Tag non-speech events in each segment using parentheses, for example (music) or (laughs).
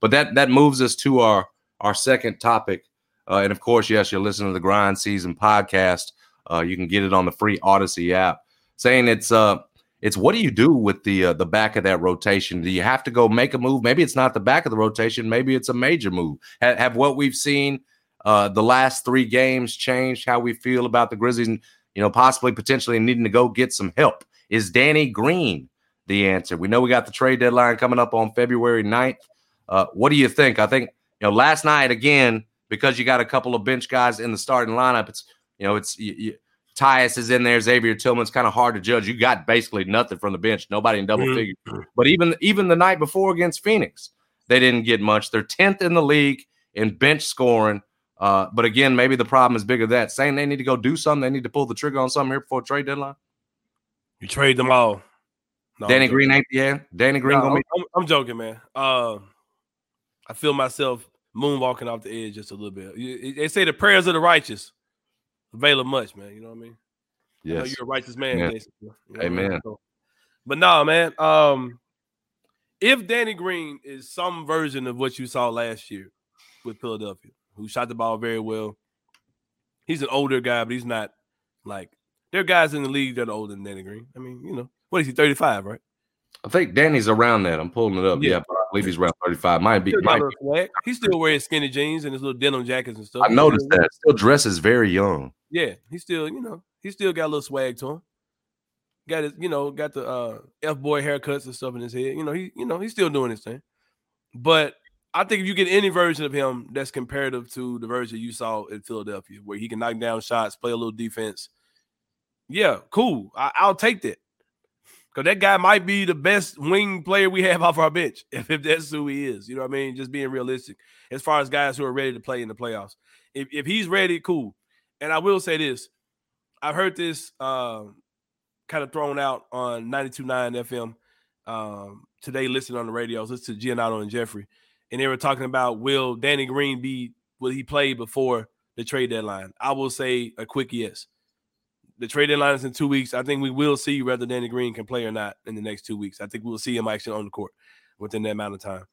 But that that moves us to our our second topic, uh, and of course, yes, you're listening to the Grind Season podcast. Uh, you can get it on the free Audacy app. Saying it's uh it's what do you do with the uh, the back of that rotation? Do you have to go make a move? Maybe it's not the back of the rotation. Maybe it's a major move. Have, have what we've seen uh, the last three games changed how we feel about the Grizzlies? You know, possibly potentially needing to go get some help. Is Danny Green the answer? We know we got the trade deadline coming up on February 9th. Uh, what do you think? I think you know last night again because you got a couple of bench guys in the starting lineup. It's you know it's you, you, Tyus is in there, Xavier Tillman's kind of hard to judge. You got basically nothing from the bench, nobody in double mm-hmm. figures. But even even the night before against Phoenix, they didn't get much. They're tenth in the league in bench scoring. Uh, but again, maybe the problem is bigger than that. Saying they need to go do something, they need to pull the trigger on something here before trade deadline. You trade them all. No, Danny Green ain't yeah. Danny Green no, gonna I'm, be- I'm, I'm joking, man. Uh, I feel myself moonwalking off the edge just a little bit. They say the prayers of the righteous avail much, man. You know what I mean? Yes. I you're a righteous man. Yeah. You know Amen. I mean? so, but no, man. Um, if Danny Green is some version of what you saw last year with Philadelphia, who shot the ball very well, he's an older guy, but he's not like there are guys in the league that are older than Danny Green. I mean, you know, what is he, 35, right? I think Danny's around that. I'm pulling it up. Yeah, yeah but believe he's around 35. Might be. Might be. He still wearing skinny jeans and his little denim jackets and stuff. I noticed that. Still dresses very young. Yeah, he still, you know, he still got a little swag to him. Got his, you know, got the uh, F boy haircuts and stuff in his head. You know, he, you know, he's still doing his thing. But I think if you get any version of him that's comparative to the version you saw in Philadelphia, where he can knock down shots, play a little defense, yeah, cool. I, I'll take that. Because that guy might be the best wing player we have (laughs) off our bench, if, if that's who he is. You know what I mean? Just being realistic as far as guys who are ready to play in the playoffs. If, if he's ready, cool. And I will say this I've heard this um, kind of thrown out on 92.9 FM um, today, listening on the radio. Listen to Giannotto and Jeffrey. And they were talking about will Danny Green be, will he play before the trade deadline? I will say a quick yes the trade deadline is in two weeks. I think we will see whether Danny Green can play or not in the next two weeks. I think we'll see him actually on the court within that amount of time.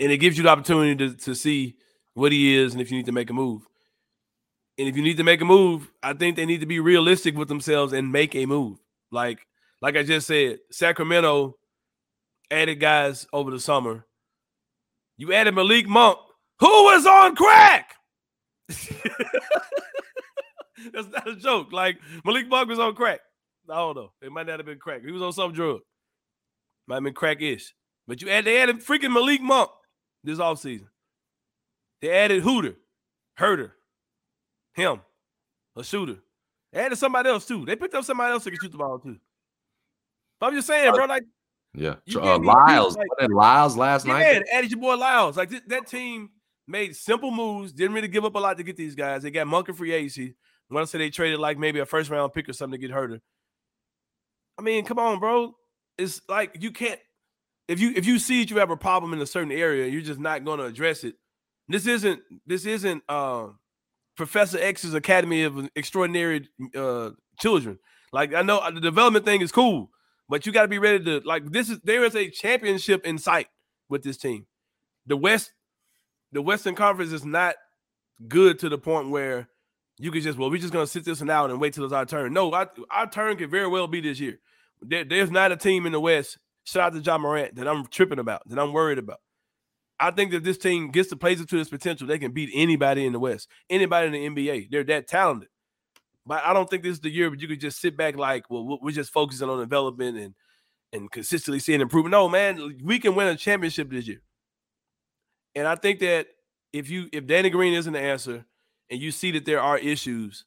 And it gives you the opportunity to, to see what he is and if you need to make a move. And if you need to make a move, I think they need to be realistic with themselves and make a move. Like, like I just said, Sacramento added guys over the summer. You added Malik Monk, who was on crack. (laughs) (laughs) (laughs) That's not a joke. Like Malik Monk was on crack. I don't know. It might not have been crack. He was on some drug. Might have been crack-ish. But you add they added freaking Malik Monk this offseason. They added Hooter, Herder, him, a shooter. They added somebody else too. They picked up somebody else that can shoot the ball too. But I'm just saying, bro, like yeah, uh, Lyles, like, Lyles last yeah, night. Yeah, added your boy Lyles. Like th- that team made simple moves, didn't really give up a lot to get these guys. They got Monk and free agency. Want to say they traded like maybe a first round pick or something to get Huerter. I mean, come on, bro. It's like you can't if you if you see that you have a problem in a certain area, you're just not going to address it. This isn't this isn't uh, Professor X's Academy of Extraordinary uh, Children. Like I know uh, the development thing is cool, but you got to be ready to like this is there is a championship in sight with this team. The West, the Western Conference is not good to the point where you could just well, we're just gonna sit this one out and wait till it's our turn. No, our, our turn could very well be this year. There, there's not a team in the West. Shout out to Ja Morant that I'm tripping about, that I'm worried about. I think that this team gets the plays it to its potential. They can beat anybody in the West, anybody in the NBA. They're that talented. But I don't think this is the year But you could just sit back like, well, we're just focusing on development and and consistently seeing improvement. No, man, we can win a championship this year. And I think that if you if Danny Green isn't the answer, and you see that there are issues,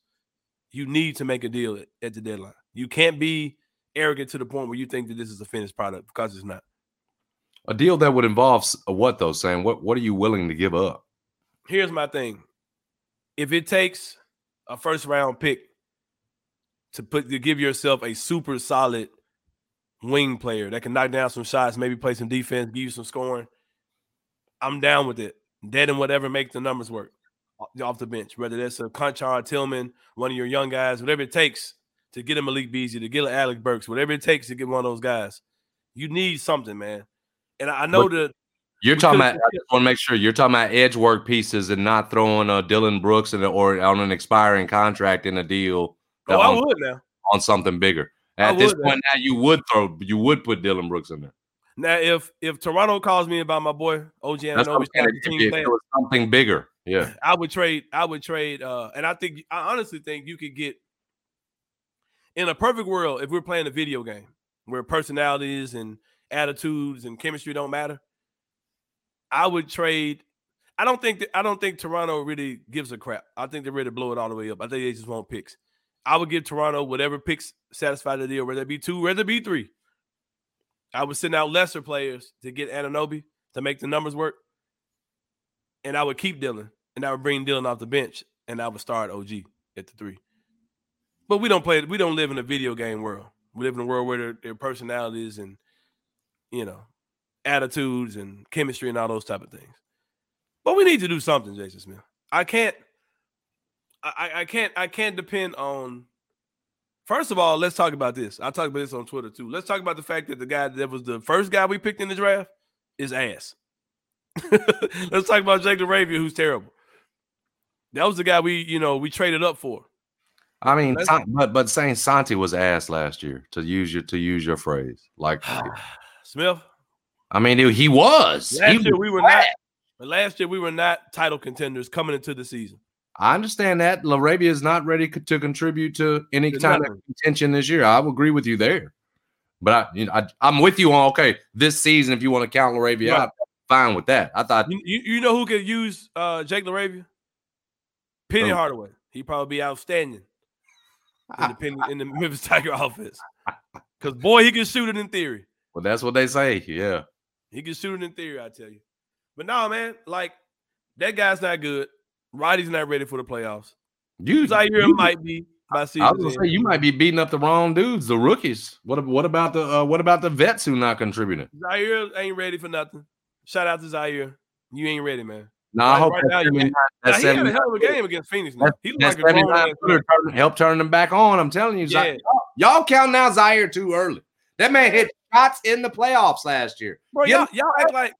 you need to make a deal at, at the deadline. You can't be arrogant to the point where you think that this is a finished product because it's not. A deal that would involve what though, Sam? What what are you willing to give up? Here's my thing. If it takes a first round pick to put to give yourself a super solid wing player that can knock down some shots, maybe play some defense, give you some scoring, I'm down with it. Dead and whatever make the numbers work off the bench, whether that's a Konchar Tillman, one of your young guys, whatever it takes to get a Malik Beasley, to get an Alec Burks, whatever it takes to get one of those guys. You need something, man. And I know but that you're talking about. I just want to make sure you're talking about edge work pieces and not throwing uh, Dillon Brooks in, or on an expiring contract in a deal. Oh, I would now on something bigger. At this point, now. now you would throw, you would put Dillon Brooks in there. Now, if if Toronto calls me about my boy OG Anunoby, if it was something bigger, yeah, (laughs) I would trade. I would trade, uh, and I think I honestly think you could get in a perfect world if we're playing a video game where personalities and attitudes and chemistry don't matter. I would trade. I don't think that I don't think Toronto really gives a crap. I think they're ready to blow it all the way up. I think they just want picks. I would give Toronto whatever picks satisfy the deal, whether it be two, whether it be three. I would send out lesser players to get Anunoby to make the numbers work. And I would keep Dillon, And I would bring Dillon off the bench and I would start OG at the three. But we don't play, we don't live in a video game world. We live in a world where their, their personalities and you know, attitudes and chemistry and all those type of things. But we need to do something, Jason Smith. I can't I, I can't I can't depend on First of all, let's talk about this. I talked about this on Twitter too. Let's talk about the fact that the guy that was the first guy we picked in the draft is ass. (laughs) let's talk about Jake LaRavia, who's terrible. That was the guy we, you know, we traded up for. I mean, but but saying Santi was ass last year to use your to use your phrase, like (sighs) Smith. I mean, he was. Last he year was we were not. Last year we were not title contenders coming into the season. I understand that LaRavia is not ready to contribute to any kind of contention this year. I will agree with you there, but I, you know, I, am with you on okay this season. If you want to count LaRavia right. out, fine with that. I thought you, you know who could use uh, Jake LaRavia? Penny. Hardaway. He'd probably be outstanding in the, Penny, in the (laughs) Memphis Tiger offense because boy, he can shoot it in theory. Well, that's what they say. Yeah, he can shoot it in theory. I tell you, but no, man, like that guy's not good. Roddy's not ready for the playoffs. You Ziaire you, might be. By season I was gonna say you might be beating up the wrong dudes, the rookies. What what about the uh, what about the vets who not contributing? Ziaire ain't ready for nothing. Shout out to Ziaire. You ain't ready, man. No, nah, I hope right now, now, he had a hell of a game against Phoenix. Now. He looked like a turn, help turn them back on. I'm telling you, yeah. y'all, y'all count now Ziaire too early. That man hit shots in the playoffs last year. Bro, y'all, y'all act like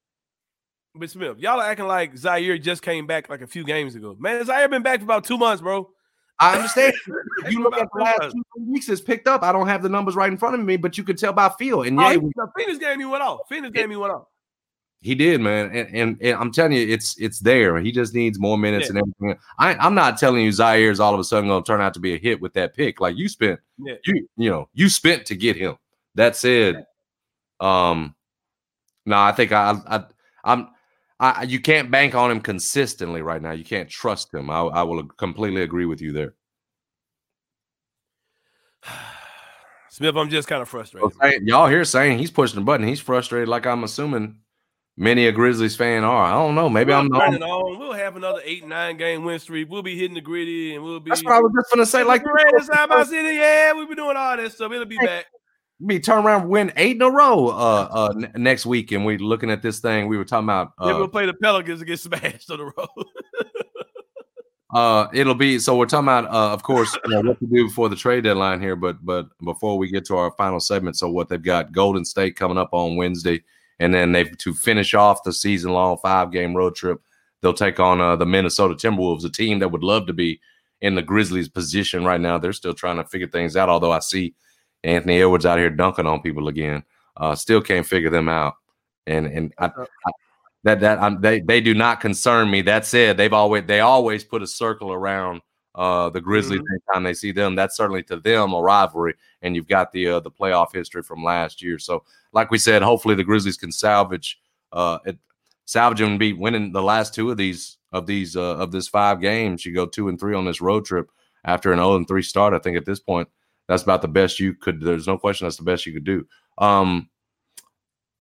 but Smith, y'all are acting like Ziaire just came back like a few games ago. Man, Ziaire been back for about two months, bro. I understand. (laughs) you look at the last two weeks, it's picked up. I don't have the numbers right in front of me, but you could tell by feel. And oh, yeah, the Phoenix game he went off. Phoenix game he went off. He did, man, and, and, and, I'm telling you, it's it's there. He just needs more minutes yeah. and everything. I, I'm not telling you Ziaire is all of a sudden going to turn out to be a hit with that pick. Like you spent, yeah. you you know, you spent to get him. That said, um, no, I think I, I I'm I, you can't bank on him consistently right now. You can't trust him. I, I will completely agree with you there. (sighs) Smith, I'm just kind of frustrated. Well, y'all here saying he's pushing the button. He's frustrated, like I'm assuming many a Grizzlies fan are. I don't know. Maybe we'll I'm not. On. We'll have another eight, nine game win streak. We'll be hitting the gritty, and we'll be. That's what I was just gonna say. Like, side by (laughs) city, yeah, we'll be doing all that stuff. It'll be back me turn around win eight in a row uh, uh next week and we looking at this thing we were talking about uh, yeah, we'll play the pelicans and get smashed on the road (laughs) uh it'll be so we're talking about uh of course you know, what to do before the trade deadline here but but before we get to our final segment so what they've got golden state coming up on wednesday and then they've to finish off the season long five game road trip they'll take on uh, the minnesota timberwolves a team that would love to be in the grizzlies position right now they're still trying to figure things out although i see Anthony Edwards out here dunking on people again. Uh, still can't figure them out. And and I, I, that that I'm, they they do not concern me. That said, they've always they always put a circle around uh, the Grizzlies mm-hmm. anytime they see them. That's certainly to them a rivalry. And you've got the uh, the playoff history from last year. So, like we said, hopefully the Grizzlies can salvage uh, it, salvage and be winning the last two of these of these uh, of this five games. You go two and three on this road trip after an 0 and 3 start. I think at this point that's about the best you could. There's no question that's the best you could do. Um,